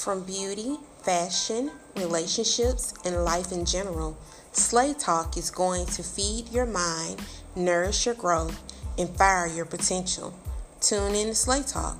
From beauty, fashion, relationships, and life in general, Slay Talk is going to feed your mind, nourish your growth, and fire your potential. Tune in to Slay Talk.